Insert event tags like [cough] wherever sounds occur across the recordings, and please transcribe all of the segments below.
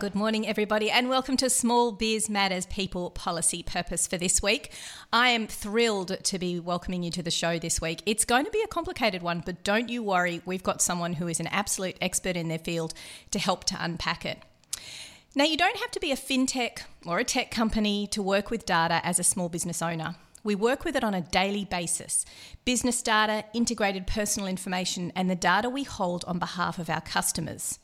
Good morning, everybody, and welcome to Small Biz Matters People Policy Purpose for this week. I am thrilled to be welcoming you to the show this week. It's going to be a complicated one, but don't you worry, we've got someone who is an absolute expert in their field to help to unpack it. Now, you don't have to be a fintech or a tech company to work with data as a small business owner. We work with it on a daily basis business data, integrated personal information, and the data we hold on behalf of our customers.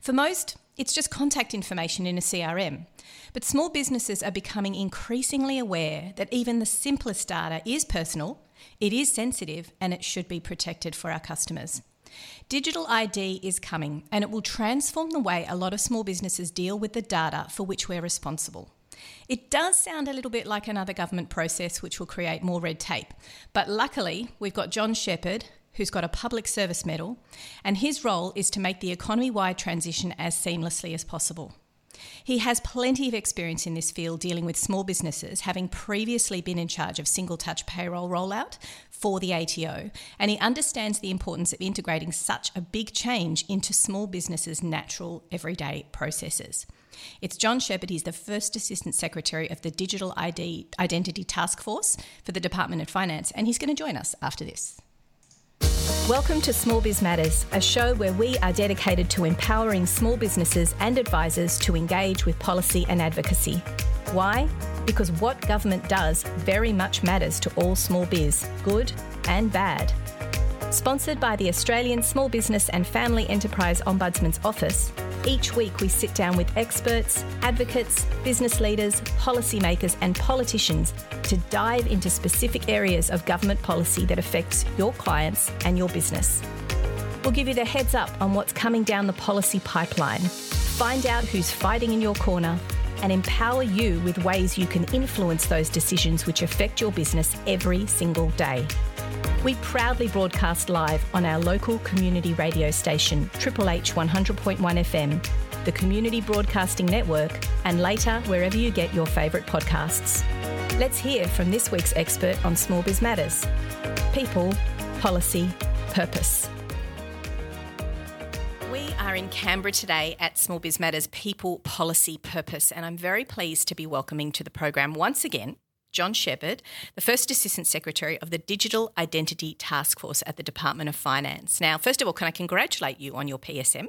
For most, it's just contact information in a CRM. But small businesses are becoming increasingly aware that even the simplest data is personal, it is sensitive, and it should be protected for our customers. Digital ID is coming and it will transform the way a lot of small businesses deal with the data for which we're responsible. It does sound a little bit like another government process which will create more red tape, but luckily we've got John Shepherd, who's got a public service medal, and his role is to make the economy wide transition as seamlessly as possible. He has plenty of experience in this field dealing with small businesses, having previously been in charge of single touch payroll rollout for the ATO, and he understands the importance of integrating such a big change into small businesses' natural everyday processes. It's John Shepherd, he's the first Assistant Secretary of the Digital ID Identity Task Force for the Department of Finance, and he's going to join us after this. Welcome to Small Biz Matters, a show where we are dedicated to empowering small businesses and advisors to engage with policy and advocacy. Why? Because what government does very much matters to all small biz, good and bad. Sponsored by the Australian Small Business and Family Enterprise Ombudsman's Office, each week we sit down with experts, advocates, business leaders, policymakers, and politicians to dive into specific areas of government policy that affects your clients and your business. We'll give you the heads up on what's coming down the policy pipeline, find out who's fighting in your corner, and empower you with ways you can influence those decisions which affect your business every single day. We proudly broadcast live on our local community radio station, Triple H 100.1 FM, the Community Broadcasting Network, and later wherever you get your favourite podcasts. Let's hear from this week's expert on Small Biz Matters people, policy, purpose. We are in Canberra today at Small Biz Matters People, Policy, Purpose, and I'm very pleased to be welcoming to the program once again John Shepherd, the first Assistant Secretary of the Digital Identity Task Force at the Department of Finance. Now, first of all, can I congratulate you on your PSM?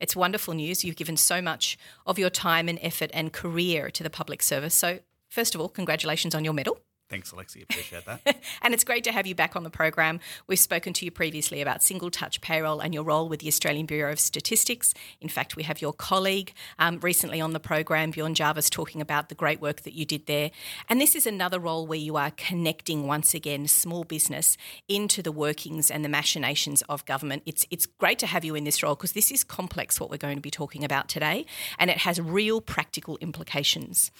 It's wonderful news. You've given so much of your time and effort and career to the public service. So, first of all, congratulations on your medal. Thanks, Alexi. Appreciate that. [laughs] and it's great to have you back on the program. We've spoken to you previously about single touch payroll and your role with the Australian Bureau of Statistics. In fact, we have your colleague um, recently on the program, Bjorn Jarvis, talking about the great work that you did there. And this is another role where you are connecting once again small business into the workings and the machinations of government. It's it's great to have you in this role because this is complex what we're going to be talking about today, and it has real practical implications.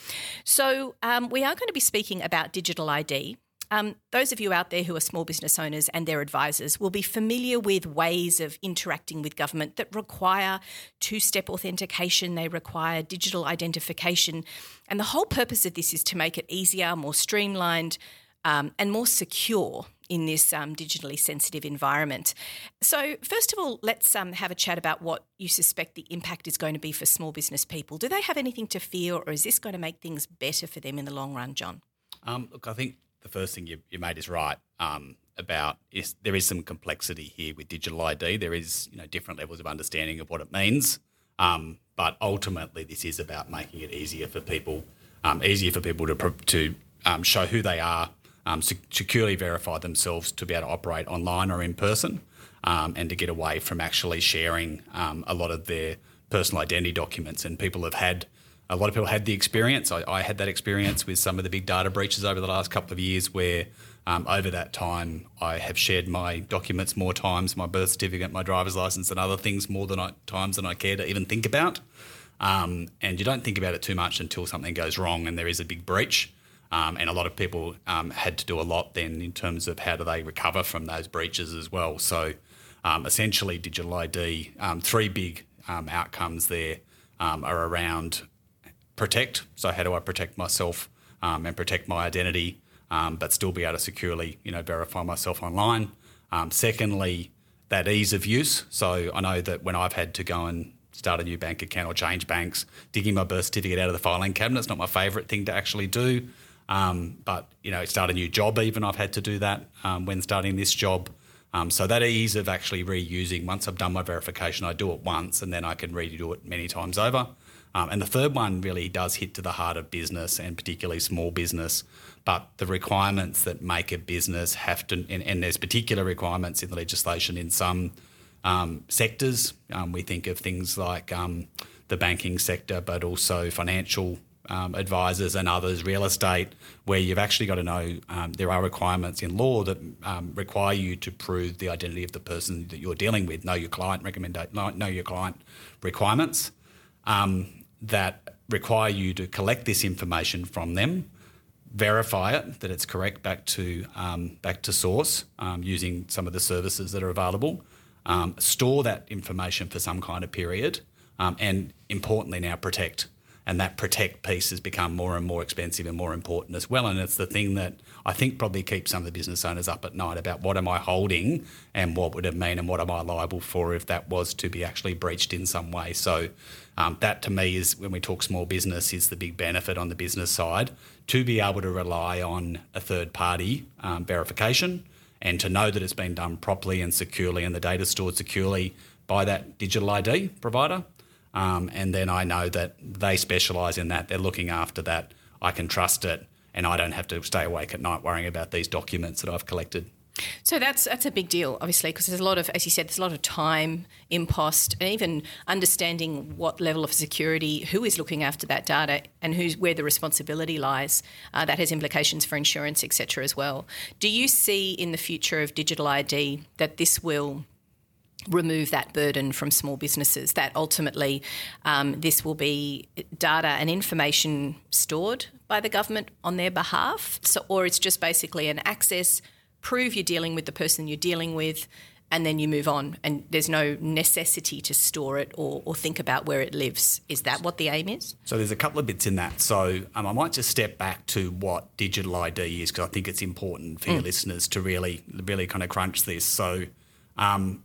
So um, we are going to be speaking about digital digital ID. Um, those of you out there who are small business owners and their advisors will be familiar with ways of interacting with government that require two step authentication, they require digital identification. And the whole purpose of this is to make it easier, more streamlined, um, and more secure in this um, digitally sensitive environment. So, first of all, let's um, have a chat about what you suspect the impact is going to be for small business people. Do they have anything to fear, or is this going to make things better for them in the long run, John? Um, look, I think the first thing you, you made is right um, about is there is some complexity here with digital ID. There is you know different levels of understanding of what it means, um, but ultimately this is about making it easier for people, um, easier for people to to um, show who they are, um, securely verify themselves to be able to operate online or in person, and to get away from actually sharing a lot of their personal identity documents. And people have had a lot of people had the experience. I, I, had that experience with some of the big data breaches over the last couple of years where um, over that time I have shared my documents more times, my birth certificate, my driver's license, and other things more than I, times than I care to even think about. Um, and you don't think about it too much until something goes wrong and there is a big breach. Um, and a lot of people um, had to do a lot then in terms of how do they recover from those breaches as well. So um, essentially, digital ID, um, three big outcomes there are around protect. So how do I protect myself um, and protect my identity, um, but still be able to securely, you know, verify myself online. Um, secondly, that ease of use. So I know that when I've had to go and start a new bank account or change banks, digging my birth certificate out of the filing cabinet. It's not my favourite thing to actually do. Um, but, you know, start a new job even, I've had to do that um, when starting this job. Um, so that ease of actually reusing, once I've done my verification, I do it once and then I can redo it many times over. Um, and the third one really does hit to the heart of business and particularly small business. But the requirements that make a business have to, and, and there's particular requirements in the legislation in some um, sectors. Um, we think of things like um, the banking sector, but also financial um, advisors and others, real estate, where you've actually got to know um, there are requirements in law that require you to prove the identity of the person that you're dealing with. Know your client recommendation, know your client requirements um, that require you to collect this information from them, verify it that it's correct back to um, back to source um, using some of the services that are available, store that information for some kind of period, and importantly now protect and that protect piece has become more and more expensive and more important as well. And it's the thing that I think probably keeps some of the business owners up at night about what am I holding and what would it mean and what am I liable for if that was to be actually breached in some way. So um, that to me is when we talk small business is the big benefit on the business side to be able to rely on a third party um, verification and to know that it's been done properly and securely and the data stored securely by that digital ID provider. Um, and then I know that they specialise in that. They're looking after that. I can trust it, and I don't have to stay awake at night worrying about these documents that I've collected. So that's that's a big deal, obviously, because there's a lot of, as you said, there's a lot of time, impost, and even understanding what level of security, who is looking after that data, and who's where the responsibility lies. Uh, that has implications for insurance, etc. As well. Do you see in the future of digital ID that this will remove that burden from small businesses. That ultimately, um, this will be data and information stored by the government on their behalf. So, or it's just basically an access, prove you're dealing with the person you're dealing with, and then you move on. And there's no necessity to store it or, or think about where it lives. Is that what the aim is? So there's a couple of bits in that. So um, I might just step back to what digital ID is because I think it's important for mm. your listeners to really, really kind of crunch this. So. Um,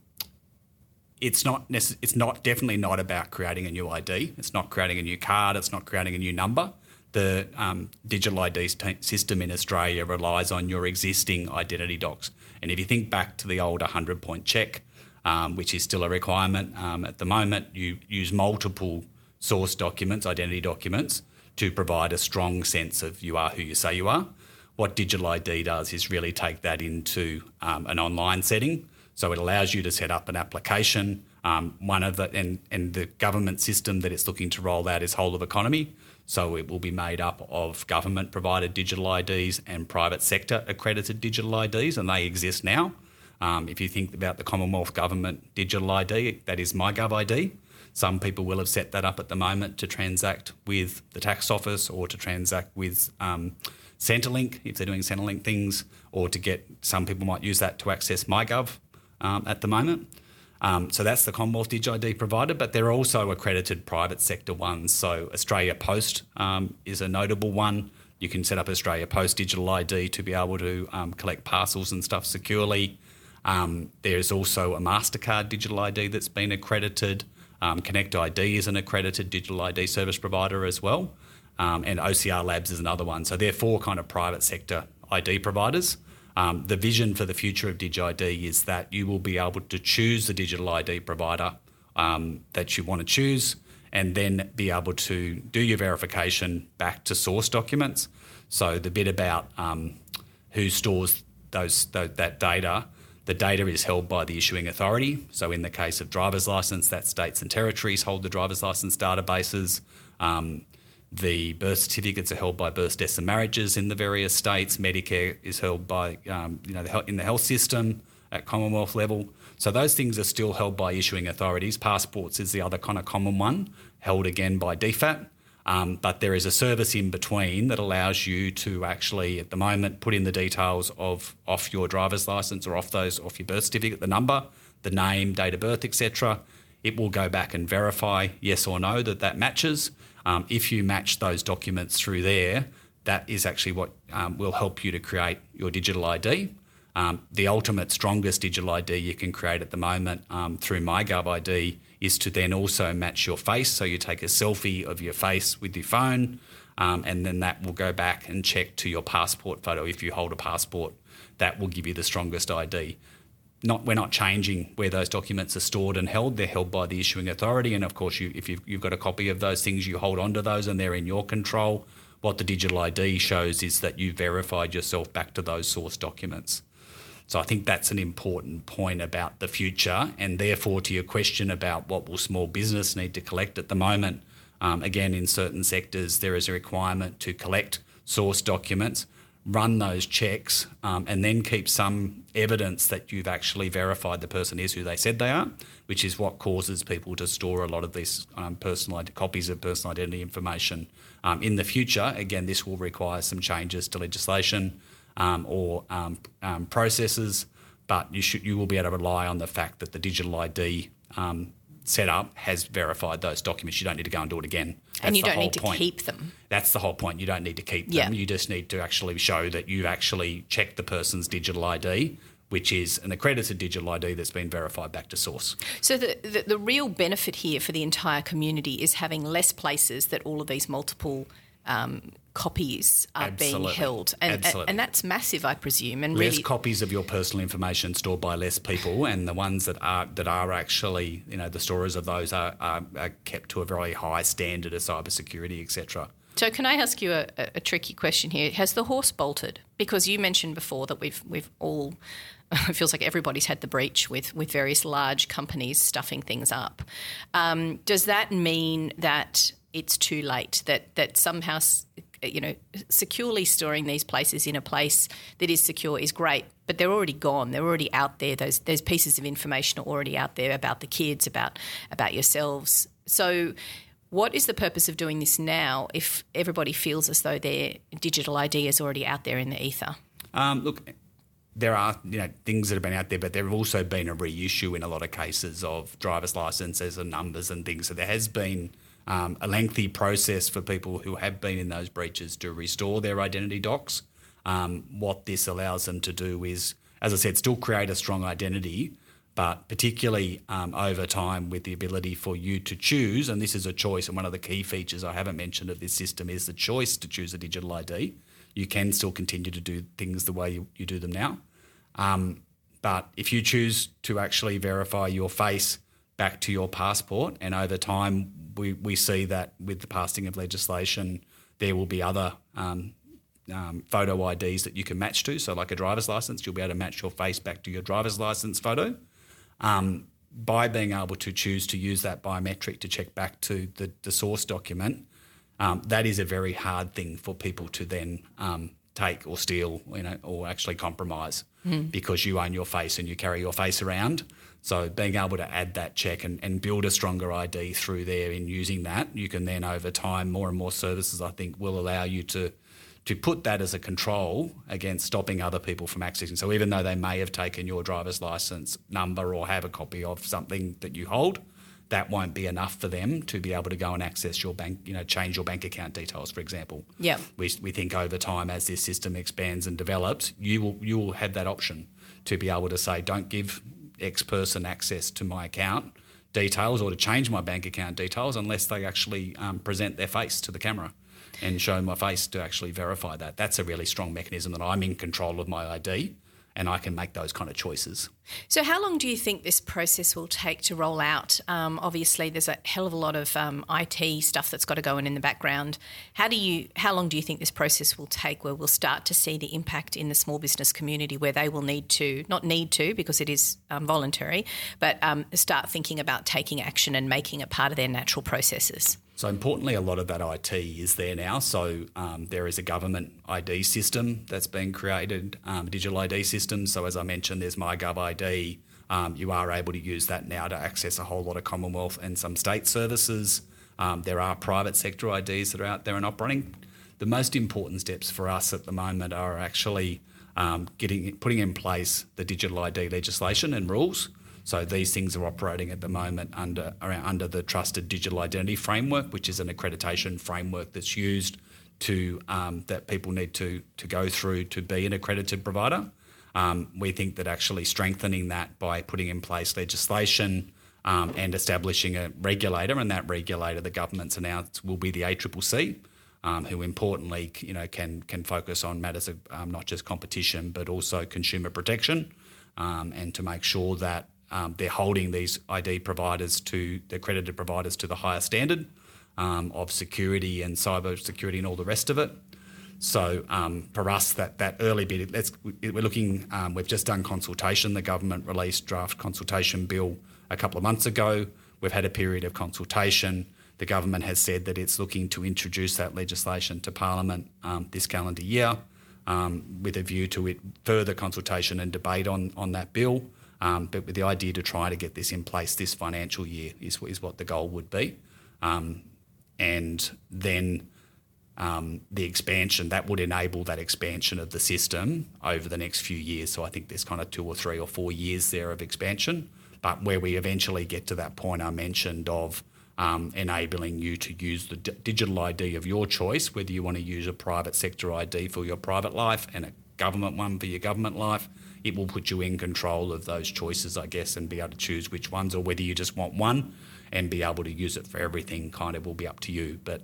it's not necess- it's not definitely not about creating a new ID. It's not creating a new card. It's not creating a new number. The um, digital ID system in Australia relies on your existing identity docs. And if you think back to the old 100 point check, um, which is still a requirement um, at the moment, you use multiple source documents, identity documents, to provide a strong sense of you are who you say you are. What digital ID does is really take that into um, an online setting so it allows you to set up an application. Um, one of the and, and the government system that it's looking to roll out is whole of economy. So it will be made up of government provided digital IDs and private sector accredited digital IDs, and they exist now. Um, if you think about the Commonwealth Government digital ID, that is MyGov ID. Some people will have set that up at the moment to transact with the tax office or to transact with um, Centrelink if they're doing Centrelink things, or to get some people might use that to access MyGov um, at the moment. Um, so that's the Commonwealth DigID provider, but there are also accredited private sector ones. So Australia Post um, is a notable one. You can set up Australia Post digital ID to be able to um, collect parcels and stuff securely. Um, there's also a MasterCard digital ID that's been accredited. Um, Connect ID is an accredited digital ID service provider as well. Um, and OCR Labs is another one. So they're four kind of private sector ID providers. Um, the vision for the future of DigID is that you will be able to choose the digital ID provider um, that you want to choose and then be able to do your verification back to source documents. So the bit about um, who stores those, that data, the data is held by the issuing authority. So in the case of driver's license, that states and territories hold the driver's license databases. Um, the birth certificates are held by births, deaths, and marriages in the various states. Medicare is held by, um, you know, in the health system at Commonwealth level. So those things are still held by issuing authorities. Passports is the other kind of common one, held again by DFAT. Um, but there is a service in between that allows you to actually, at the moment, put in the details of off your driver's license or off those off your birth certificate, the number, the name, date of birth, etc. It will go back and verify yes or no that that matches. Um, if you match those documents through there, that is actually what um, will help you to create your digital ID. Um, the ultimate strongest digital ID you can create at the moment um, through MyGov ID is to then also match your face. So you take a selfie of your face with your phone, um, and then that will go back and check to your passport photo. If you hold a passport, that will give you the strongest ID. Not, we're not changing where those documents are stored and held. They're held by the issuing authority, and of course, you, if you've, you've got a copy of those things, you hold on to those, and they're in your control. What the digital ID shows is that you verified yourself back to those source documents. So I think that's an important point about the future, and therefore to your question about what will small business need to collect at the moment. Um, again, in certain sectors, there is a requirement to collect source documents, run those checks, um, and then keep some evidence that you've actually verified the person is who they said they are, which is what causes people to store a lot of these um, personal copies of personal identity information. Um, in the future, again, this will require some changes to legislation um, or um, um, processes, but you should you will be able to rely on the fact that the digital ID setup has verified those documents. You don't need to go and do it again. That's and you don't need to point. keep them. That's the whole point. You don't need to keep them. Yeah. You just need to actually show that you've actually checked the person's digital ID which is an accredited digital ID that's been verified back to source. So the, the, the, real benefit here for the entire community is having less places that all of these multiple um, copies are Absolutely. being held, and, and, and that's massive, I presume. And less really, copies of your personal information stored by less people, and the ones that are that are actually, you know, the storage of those are, are, are kept to a very high standard of cybersecurity, etc. So, can I ask you a, a, tricky question here? Has the horse bolted? Because you mentioned before that we've we've all [laughs] it feels like everybody's had the breach with with various large companies stuffing things up. Um, does that mean that it's too late? That that somehow you know, securely storing these places in a place that is secure is great, but they're already gone. They're already out there. Those those pieces of information are already out there about the kids, about about yourselves. So what is the purpose of doing this now if everybody feels as though their digital ID is already out there in the ether? Um, look, there are you know things that have been out there, but there have also been a reissue in a lot of cases of driver's licenses and numbers and things. So there has been um, a lengthy process for people who have been in those breaches to restore their identity docs. Um, what this allows them to do is, as I said, still create a strong identity, but particularly um, over time with the ability for you to choose, and this is a choice, and one of the key features I haven't mentioned of this system is the choice to choose a digital ID. You can still continue to do things the way you, you do them now. Um, but if you choose to actually verify your face back to your passport, and over time we, we see that with the passing of legislation, there will be other um, um, photo IDs that you can match to. So, like a driver's license, you'll be able to match your face back to your driver's license photo. Um, by being able to choose to use that biometric to check back to the, the source document, um, that is a very hard thing for people to then um, take or steal, you know, or actually compromise mm. because you own your face and you carry your face around. So being able to add that check and, and build a stronger ID through there in using that, you can then over time more and more services I think will allow you to to put that as a control against stopping other people from accessing. So even though they may have taken your driver's license number or have a copy of something that you hold, that won't be enough for them to be able to go and access your bank, you know, change your bank account details, for example. Yeah. We, we think over time as this system expands and develops, you will you will have that option to be able to say, don't give X person access to my account details or to change my bank account details unless they actually um, present their face to the camera and show my face to actually verify that. That's a really strong mechanism that I'm in control of my ID and I can make those kind of choices. So, how long do you think this process will take to roll out? Um, obviously, there's a hell of a lot of um, IT stuff that's got to go in in the background. How do you? How long do you think this process will take, where we'll start to see the impact in the small business community, where they will need to not need to because it is um, voluntary, but um, start thinking about taking action and making it part of their natural processes? So importantly, a lot of that IT is there now. So um, there is a government ID system that's been created, um, digital ID system. So as I mentioned, there's MyGov ID. Um, you are able to use that now to access a whole lot of Commonwealth and some state services. Um, there are private sector IDs that are out there and operating. The most important steps for us at the moment are actually um, getting putting in place the digital ID legislation and rules. So these things are operating at the moment under under the Trusted Digital Identity Framework, which is an accreditation framework that's used to um, that people need to to go through to be an accredited provider. Um, we think that actually strengthening that by putting in place legislation um, and establishing a regulator, and that regulator, the government's announced, will be the ACCC. Um, who importantly, you know, can can focus on matters of um, not just competition but also consumer protection, um, and to make sure that um, they're holding these ID providers to the accredited providers to the higher standard um, of security and cyber security and all the rest of it. So um, for us, that that early bit, we're looking. Um, we've just done consultation. The government released draft consultation bill a couple of months ago. We've had a period of consultation. The government has said that it's looking to introduce that legislation to Parliament um, this calendar year, um, with a view to it further consultation and debate on on that bill. Um, but with the idea to try to get this in place this financial year is, is what the goal would be. Um, and then um, the expansion that would enable that expansion of the system over the next few years. So I think there's kind of two or three or four years there of expansion. But where we eventually get to that point I mentioned of um, enabling you to use the d- digital ID of your choice, whether you want to use a private sector ID for your private life and a government one for your government life, it will put you in control of those choices, I guess, and be able to choose which ones, or whether you just want one and be able to use it for everything, kind of will be up to you. But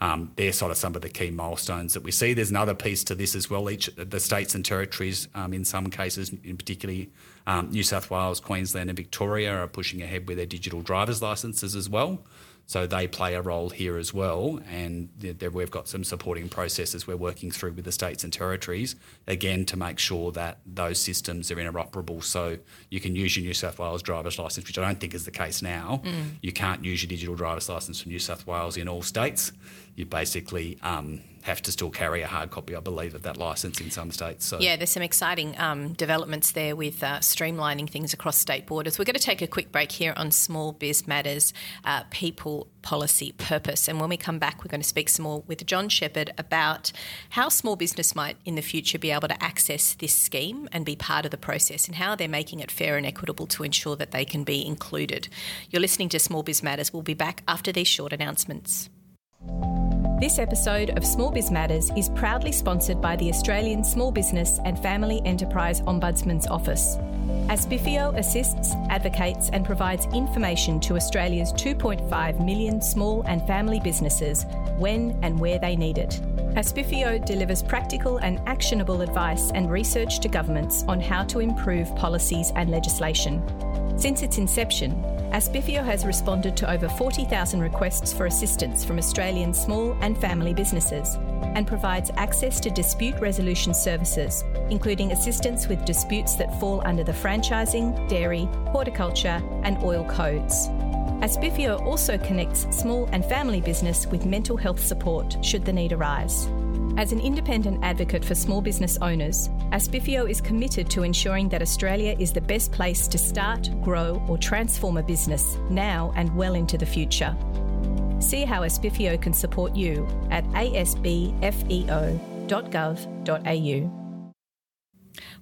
um, they're sort of some of the key milestones that we see. There's another piece to this as well. Each the states and territories, um, in some cases, in particularly um, New South Wales, Queensland, and Victoria, are pushing ahead with their digital driver's licences as well. So they play a role here as well, and we've got some supporting processes we're working through with the states and territories, again to make sure that those systems are interoperable. So you can use your New South Wales driver's licence, which I don't think is the case now. Mm. You can't use your digital driver's licence for New South Wales in all states. You basically um, have to still carry a hard copy, I believe, of that license in some states. So yeah, there's some exciting um, developments there with uh, streamlining things across state borders. We're going to take a quick break here on Small Biz Matters, uh, People, Policy, Purpose, and when we come back, we're going to speak some more with John Shepherd about how small business might in the future be able to access this scheme and be part of the process, and how they're making it fair and equitable to ensure that they can be included. You're listening to Small Biz Matters. We'll be back after these short announcements. Thank you. This episode of Small Biz Matters is proudly sponsored by the Australian Small Business and Family Enterprise Ombudsman's Office. ASBFEO assists, advocates, and provides information to Australia's 2.5 million small and family businesses when and where they need it. ASBFEO delivers practical and actionable advice and research to governments on how to improve policies and legislation. Since its inception, ASBFEO has responded to over 40,000 requests for assistance from Australian small and family businesses and provides access to dispute resolution services, including assistance with disputes that fall under the franchising, dairy, horticulture, and oil codes. ASBFEO also connects small and family business with mental health support should the need arise. As an independent advocate for small business owners, ASBFEO is committed to ensuring that Australia is the best place to start, grow, or transform a business now and well into the future. See how ASBFEO can support you at asbfeo.gov.au.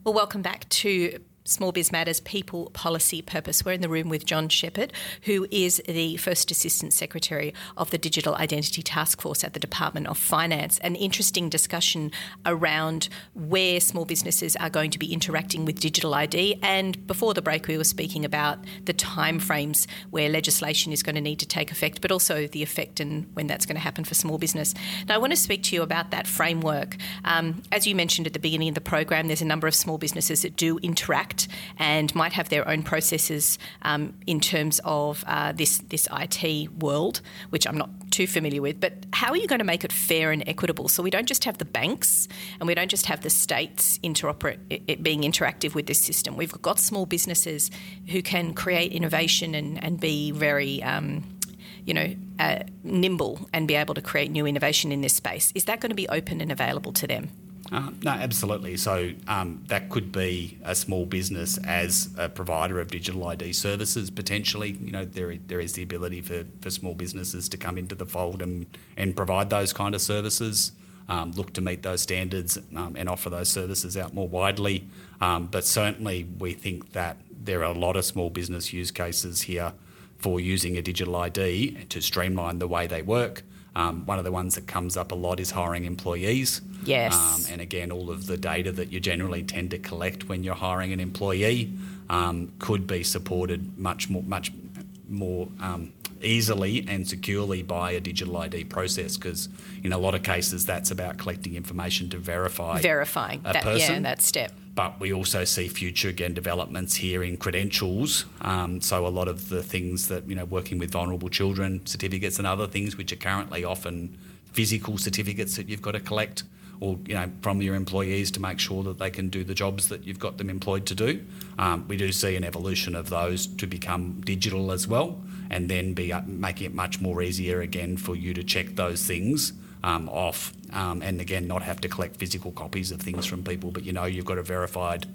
Well, welcome back to Small Biz Matters People Policy Purpose. We're in the room with John Shepherd, who is the First Assistant Secretary of the Digital Identity Task Force at the Department of Finance. An interesting discussion around where small businesses are going to be interacting with digital ID. And before the break, we were speaking about the timeframes where legislation is going to need to take effect, but also the effect and when that's going to happen for small business. Now, I want to speak to you about that framework. Um, as you mentioned at the beginning of the program, there's a number of small businesses that do interact and might have their own processes um, in terms of uh, this this IT world, which I'm not too familiar with. But how are you going to make it fair and equitable so we don't just have the banks and we don't just have the states being interactive with this system? We've got small businesses who can create innovation and, and be very um, you know, uh, nimble and be able to create new innovation in this space. Is that going to be open and available to them? Uh, no, absolutely. So um, that could be a small business as a provider of digital ID services potentially. You know, there there is the ability for, for small businesses to come into the fold and, and provide those kind of services. Um, look to meet those standards um, and offer those services out more widely. Um, but certainly, we think that there are a lot of small business use cases here for using a digital ID to streamline the way they work. Um, one of the ones that comes up a lot is hiring employees. Yes. Um, and again, all of the data that you generally tend to collect when you're hiring an employee um, could be supported much more, much more um, easily and securely by a digital ID process because in a lot of cases that's about collecting information to verify verifying a that person. yeah that step. But we also see future again developments here in credentials. Um, so a lot of the things that you know working with vulnerable children certificates and other things which are currently often physical certificates that you've got to collect or you know from your employees to make sure that they can do the jobs that you've got them employed to do. Um, we do see an evolution of those to become digital as well, and then be uh, making it much more easier again for you to check those things um, off, um, and again not have to collect physical copies of things from people, but you know you've got a verified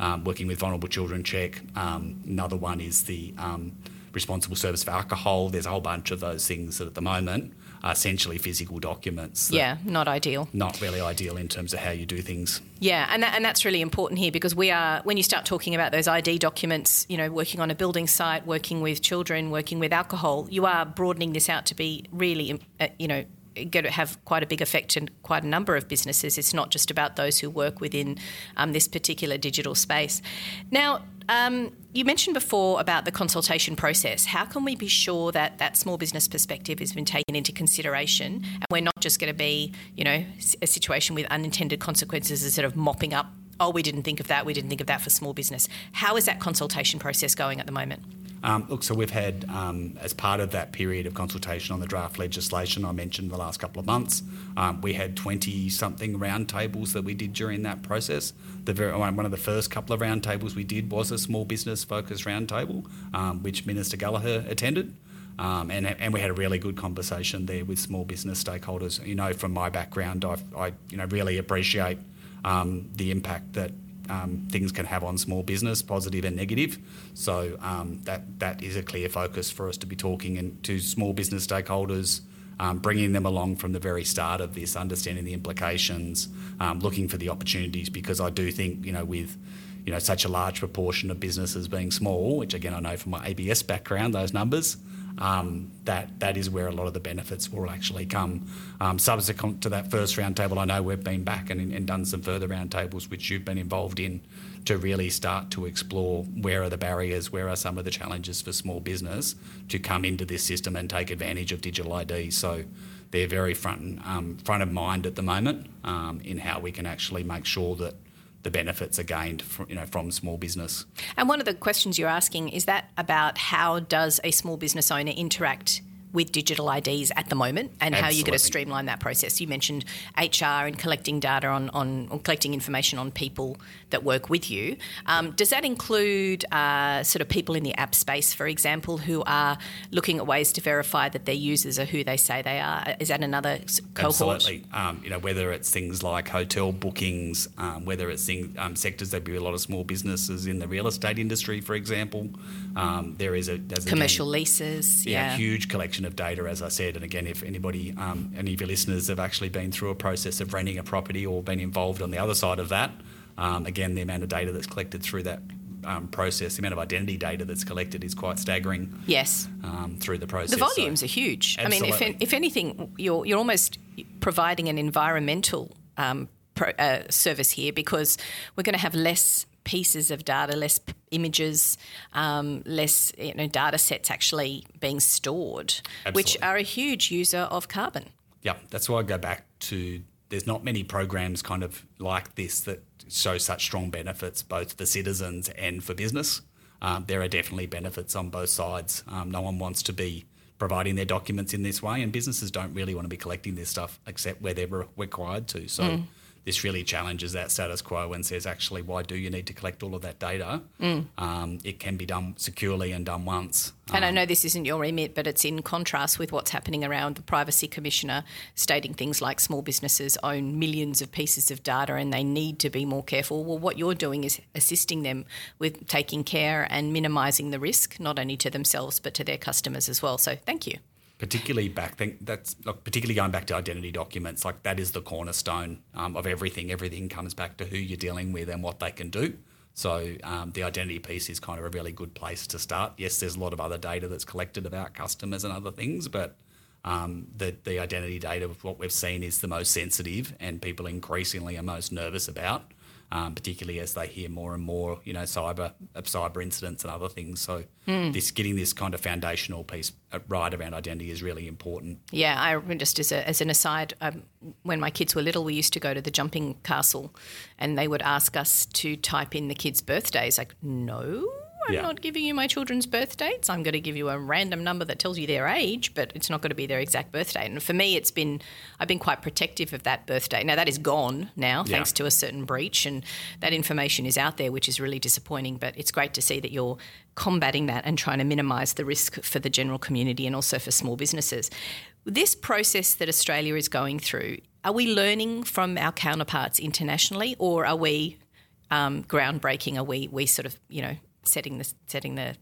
um, working with vulnerable children check. Um, another one is the um, responsible service for alcohol. There's a whole bunch of those things that at the moment are essentially physical documents. Yeah, not ideal. Not really ideal in terms of how you do things. Yeah, and that, and that's really important here because we are when you start talking about those ID documents, you know, working on a building site, working with children, working with alcohol, you are broadening this out to be really, uh, you know. Going to have quite a big effect in quite a number of businesses. It's not just about those who work within um, this particular digital space. Now, um, you mentioned before about the consultation process. How can we be sure that that small business perspective has been taken into consideration and we're not just going to be, you know, a situation with unintended consequences instead of mopping up, oh, we didn't think of that, we didn't think of that for small business. How is that consultation process going at the moment? Um, look, so we've had, um, as part of that period of consultation on the draft legislation I mentioned the last couple of months, um, we had 20 something roundtables that we did during that process. The very, one of the first couple of roundtables we did was a small business focused roundtable, um, which Minister Gallagher attended. Um, and, and we had a really good conversation there with small business stakeholders. You know, from my background, I, I you know really appreciate um, the impact that um, things can have on small business, positive and negative. So um, that that is a clear focus for us to be talking in, to small business stakeholders, um, bringing them along from the very start of this, understanding the implications, um, looking for the opportunities. Because I do think you know with you know such a large proportion of businesses being small, which again I know from my ABS background, those numbers. Um, that that is where a lot of the benefits will actually come. Um, subsequent to that first roundtable, I know we've been back and, and done some further roundtables, which you've been involved in, to really start to explore where are the barriers, where are some of the challenges for small business to come into this system and take advantage of digital ID. So they're very front um, front of mind at the moment um, in how we can actually make sure that the benefits are gained from, you know, from small business. And one of the questions you're asking is that about how does a small business owner interact with digital IDs at the moment and how you're going to streamline that process. You mentioned HR and collecting data on, on or collecting information on people that work with you. Um, does that include uh, sort of people in the app space, for example, who are looking at ways to verify that their users are who they say they are? Is that another cohort? Absolutely. Um, you know, whether it's things like hotel bookings, um, whether it's things, um, sectors, there'd be a lot of small businesses in the real estate industry, for example. Um, there is a there's again, Commercial leases, yeah, yeah. huge collection of data, as I said. And again, if anybody, um, any of your listeners have actually been through a process of renting a property or been involved on the other side of that, um, again, the amount of data that's collected through that um, process, the amount of identity data that's collected is quite staggering Yes. um, through the process. The So- volumes are huge. I mean, if, if anything, you're, you're almost providing an environmental um, pro, uh, service here because we're going to have less pieces of data, less p- images, um, less you know, data sets actually being stored, which are a huge user of carbon. Yeah, that's why I go back to there's not many programs kind of like this that show such strong benefits both for citizens and for business. Um, there are definitely benefits on both sides. Um, no one wants to be providing their documents in this way, and businesses don't really want to be collecting this stuff except where they're re- required to. So this really challenges that status quo and says, actually, why do you need to collect all of that data? Um, it can be done securely and done once. And I know this isn't your remit, but it's in contrast with what's happening around the Privacy Commissioner stating things like small businesses own millions of pieces of data and they need to be more careful. Well, what you're doing is assisting them with taking care and minimising the risk, not only to themselves, but to their customers as well. So thank you. Particularly back think that's like, particularly going back to identity documents like that is the cornerstone um, of everything. Everything comes back to who you're dealing with and what they can do. So um, the identity piece is kind of a really good place to start. Yes there's a lot of other data that's collected about customers and other things but um, the, the identity data what we've seen is the most sensitive and people increasingly are most nervous about um, particularly as they hear more and more, you know, cyber uh, cyber incidents and other things. So this getting this kind of foundational piece uh, right around identity is really important. Yeah, I just as, a, as an aside, um, when my kids were little, we used to go to the jumping castle, and they would ask us to type in the kids' birthdays. Like, no, I'm Yeah. not giving you my children's birth dates. I'm going to give you a random number that tells you their age, but it's not going to be their exact birthday. And for me, it's been I've been quite protective of that birthday. Now that is gone now, Yeah. thanks to a certain breach, and that information is out there, which is really disappointing. But it's great to see that you're combating that and trying to minimise the risk for the general community and also for small businesses. This process that Australia is going through, are we learning from our counterparts internationally, or are we um, groundbreaking? Are we we sort of you know setting the setting the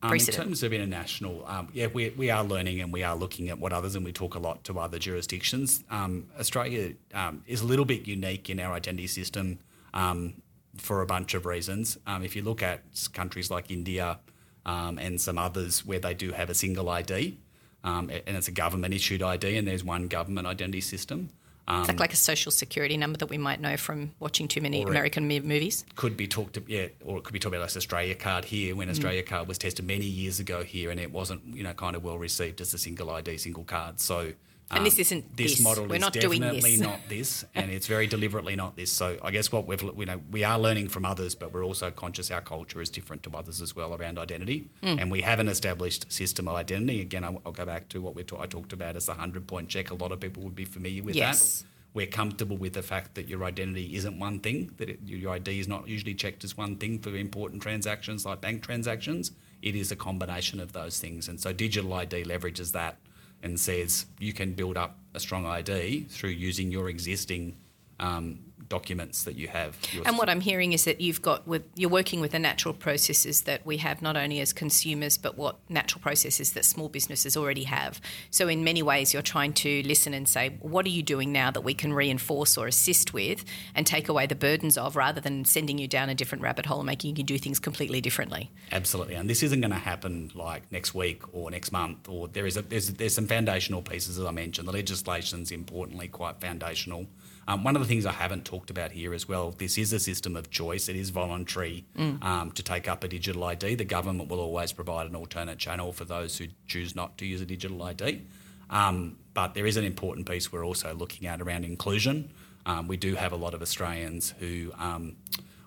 Um, in terms of international, um, yeah, we, we are learning and we are looking at what others, and we talk a lot to other jurisdictions. Um, Australia um, is a little bit unique in our identity system um, for a bunch of reasons. Um, if you look at countries like India um, and some others where they do have a single ID, um, and it's a government issued ID, and there's one government identity system. Um, It's like, like a social security number that we might know from watching too many American mo- movies. could be talked to, yeah, or it could be talked about like Australia Card here Mm. when Australia Card was tested many years ago here, and it wasn't you know kind of well received as a single ID, single card. So. And this isn't this. model We're is not doing definitely this. not this, and it's very deliberately not this. So I guess what we've you know we are learning from others, but we're also conscious our culture is different to others as well around identity, Mm. and we have an established system of identity. Again, I'll, I'll go back to what we ta- I talked about as the hundred point check. A lot of people would be familiar with Yes. that we're comfortable with the fact that your identity isn't one thing, that it, your ID is not usually checked as one thing for important transactions like bank transactions. It is a combination of those things. And so digital ID leverages that and says you can build up a strong ID through using your existing um, documents that you have. And what I'm hearing is that you've got with you're working with the natural processes that we have not only as consumers but what natural processes that small businesses already have. So in many ways you're trying to listen and say what are you doing now that we can reinforce or assist with and take away the burdens of rather than sending you down a different rabbit hole and making you do things completely differently. Absolutely, and this isn't going to happen like next week or next month. Or there is a there's there's some foundational pieces as I mentioned. The legislation's importantly quite foundational. Um, one of the things I haven't talked about here as well. This is a system of choice. It is voluntary um, to take up a digital ID. The government will always provide an alternate channel for those who choose not to use a digital ID. Um, but there is an important piece we're also looking at around inclusion. Um, we do have a lot of Australians who, um,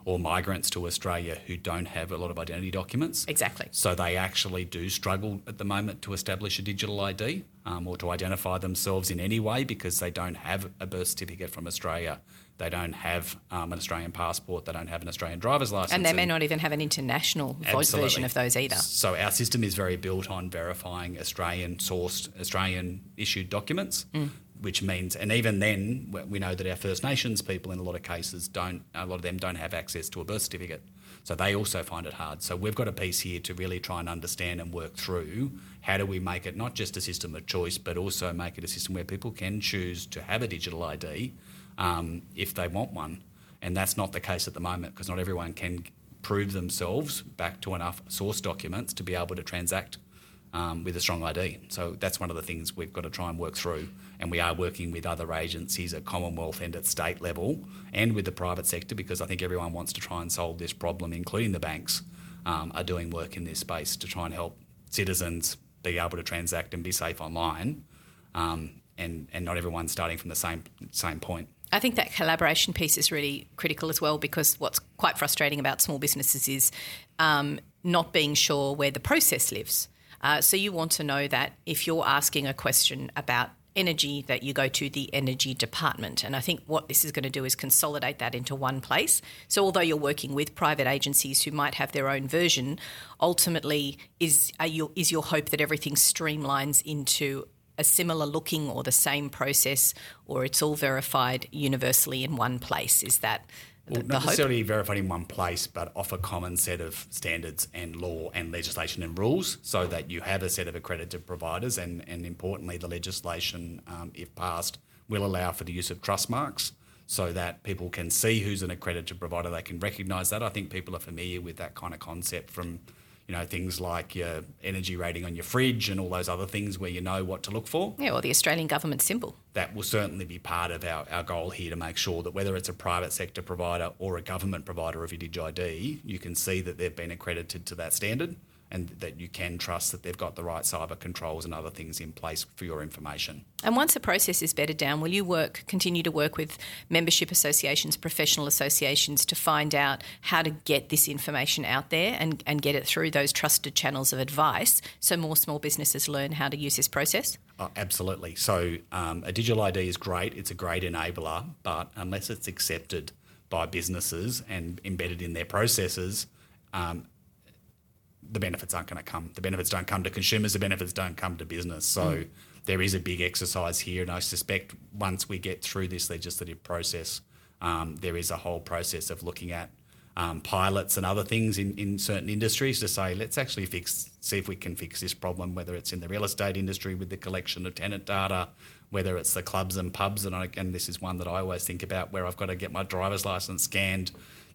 or migrants to Australia, who don't have a lot of identity documents. Exactly. So they actually do struggle at the moment to establish a digital ID um, or to identify themselves in any way because they don't have a birth certificate from Australia. They don't have um, an Australian passport. They don't have an Australian driver's license. And they may not even have an international Absolutely. version of those either. So our system is very built on verifying Australian sourced, Australian issued documents, Mm. which means, and even then, we- we know that our First Nations people in a lot of cases don't, a lot of them don't have access to a birth certificate. So they also find it hard. So we've got a piece here to really try and understand and work through how do we make it not just a system of choice, but also make it a system where people can choose to have a digital ID um, if they want one. And that's not the case at the moment because not everyone can prove themselves back to enough source documents to be able to transact um, with a strong ID. So that's one of the things we've got to try and work through. And we are working with other agencies at Commonwealth and at state level and with the private sector because I think everyone wants to try and solve this problem, including the banks, um, are doing work in this space to try and help citizens be able to transact and be safe online. Um, and, and not everyone's starting from the same same point. I think that collaboration piece is really critical as well because what's quite frustrating about small businesses is um, not being sure where the process lives. Uh, so you want to know that if you're asking a question about energy, that you go to the energy department. And I think what this is going to do is consolidate that into one place. So although you're working with private agencies who might have their own version, ultimately is is your hope that everything streamlines into a similar looking or the same process, or it's all verified universally in one place? Is that Well, not hope? necessarily verified in one place, but off a common set of standards and law and legislation and rules, so that you have a set of accredited providers, and, and importantly, the legislation, um, if passed, will allow for the use of trust marks, so that people can see who's an accredited provider. They can recognise that. I think people are familiar with that kind of concept from. You know, things like your energy rating on your fridge and all those other things where you know what to look for. Yeah, or the Australian government symbol. That will certainly be part of our, our goal here to make sure that whether it's a private sector provider or a government provider of your ID, you can see that they've been accredited to that standard and that you can trust that they've got the right cyber controls and other things in place for your information. And once the process is bedded down, will you work continue to work with membership associations, professional associations to find out how to get this information out there and, and get it through those trusted channels of advice so more small businesses learn how to use this process? Oh, absolutely. So um, a digital ID is great. It's a great enabler, but unless it's accepted by businesses and embedded in their processes, um, the benefits aren't going to come. The benefits don't come to consumers. The benefits don't come to business. So mm. there is a big exercise here, and I suspect once we get through this legislative process, um, there is a whole process of looking at um, pilots and other things in, in certain industries to say let's actually fix see if we can fix this problem whether it's in the real estate industry with the collection of tenant data whether it's the clubs and pubs and, I, and this is one that I always think about where I've got to get my driver's license scanned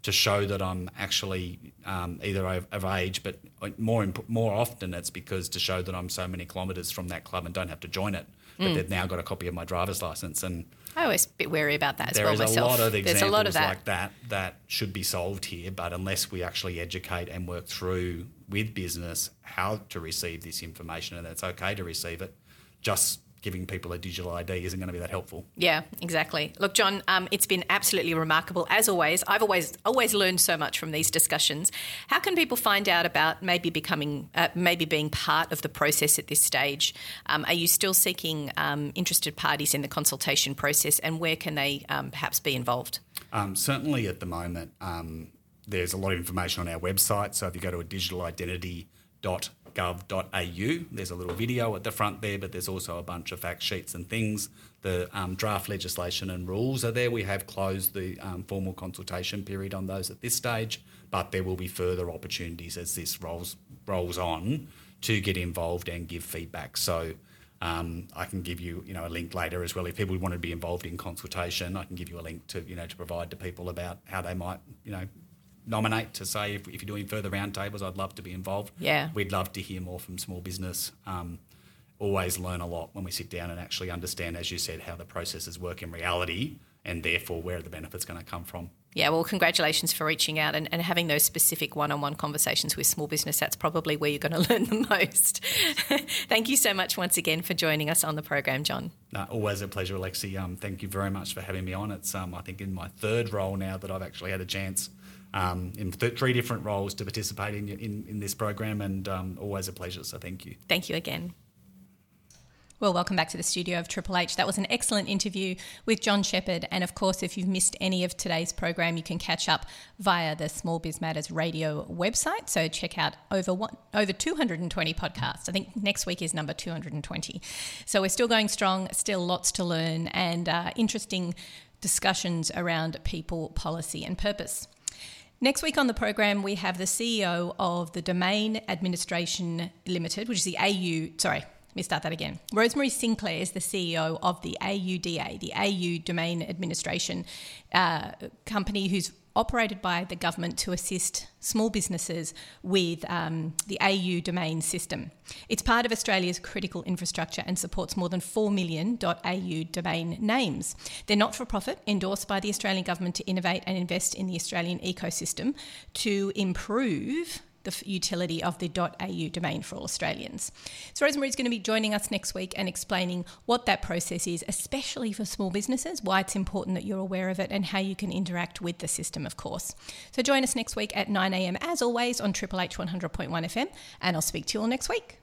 to show that I'm actually um, either of, age, but more more often it's because to show that I'm so many kilometres from that club and don't have to join it. But mm. they've now got a copy of my driver's license, and I always a bit wary about that as there well is myself. a lot of examples There's a lot of that. like that that should be solved here. But unless we actually educate and work through with business how to receive this information, and it's okay to receive it, just giving people a digital ID isn't going to be that helpful. Yeah, exactly. Look, John, um, it's been absolutely remarkable as always. I've always always learned so much from these discussions. How can people find out about maybe becoming, uh, maybe being part of the process at this stage? Um, are you still seeking um, interested parties in the consultation process, and where can they um, perhaps be involved? Um, certainly, at the moment, um, there's a lot of information on our website. So if you go to a digital identity dot gov.au. There's a little video at the front there, but there's also a bunch of fact sheets and things. The um, draft legislation and rules are there. We have closed the um, formal consultation period on those at this stage, but there will be further opportunities as this rolls rolls on to get involved and give feedback. So. Um, I can give you, you know, a link later as well. If people want to be involved in consultation, I can give you a link to, you know, to provide to people about how they might, you know, nominate to say if, if, you're doing further roundtables, I'd love to be involved. Yeah. We'd love to hear more from small business. Um, always learn a lot when we sit down and actually understand, as you said, how the processes work in reality and therefore where are the benefits going to come from. Yeah, well, congratulations for reaching out and, and having those specific one on one conversations with small business. That's probably where you're going [laughs] to learn the most. [laughs] thank you so much once again for joining us on the program, John. No, always a pleasure, Alexi. Um, thank you very much for having me on. It's, um, I think, in my third role now that I've actually had a chance um, in th- three different roles to participate in, in, in this program, and um, always a pleasure. So thank you. Thank you again. Well, welcome back to the studio of Triple H. That was an excellent interview with John Shepherd. And of course, if you've missed any of today's program, you can catch up via the Small Biz Matters radio website. So check out over one, over 220 podcasts. I think next week is number 220. So we're still going strong, still lots to learn, and uh, interesting discussions around people, policy, and purpose. Next week on the program, we have the CEO of the Domain Administration Limited, which is the AU, sorry, let me start that again. Rosemary Sinclair is the CEO of the AUDA, the AU Domain Administration uh, company, who's operated by the government to assist small businesses with um, the AU domain system. It's part of Australia's critical infrastructure and supports more than 4 million .au domain names. They're not for profit, endorsed by the Australian government to innovate and invest in the Australian ecosystem to improve the utility of the .au domain for all Australians. So Rosemary is going to be joining us next week and explaining what that process is, especially for small businesses, why it's important that you're aware of it and how you can interact with the system, of course. So join us next week at 9am as always on Triple H 100.1 FM and I'll speak to you all next week.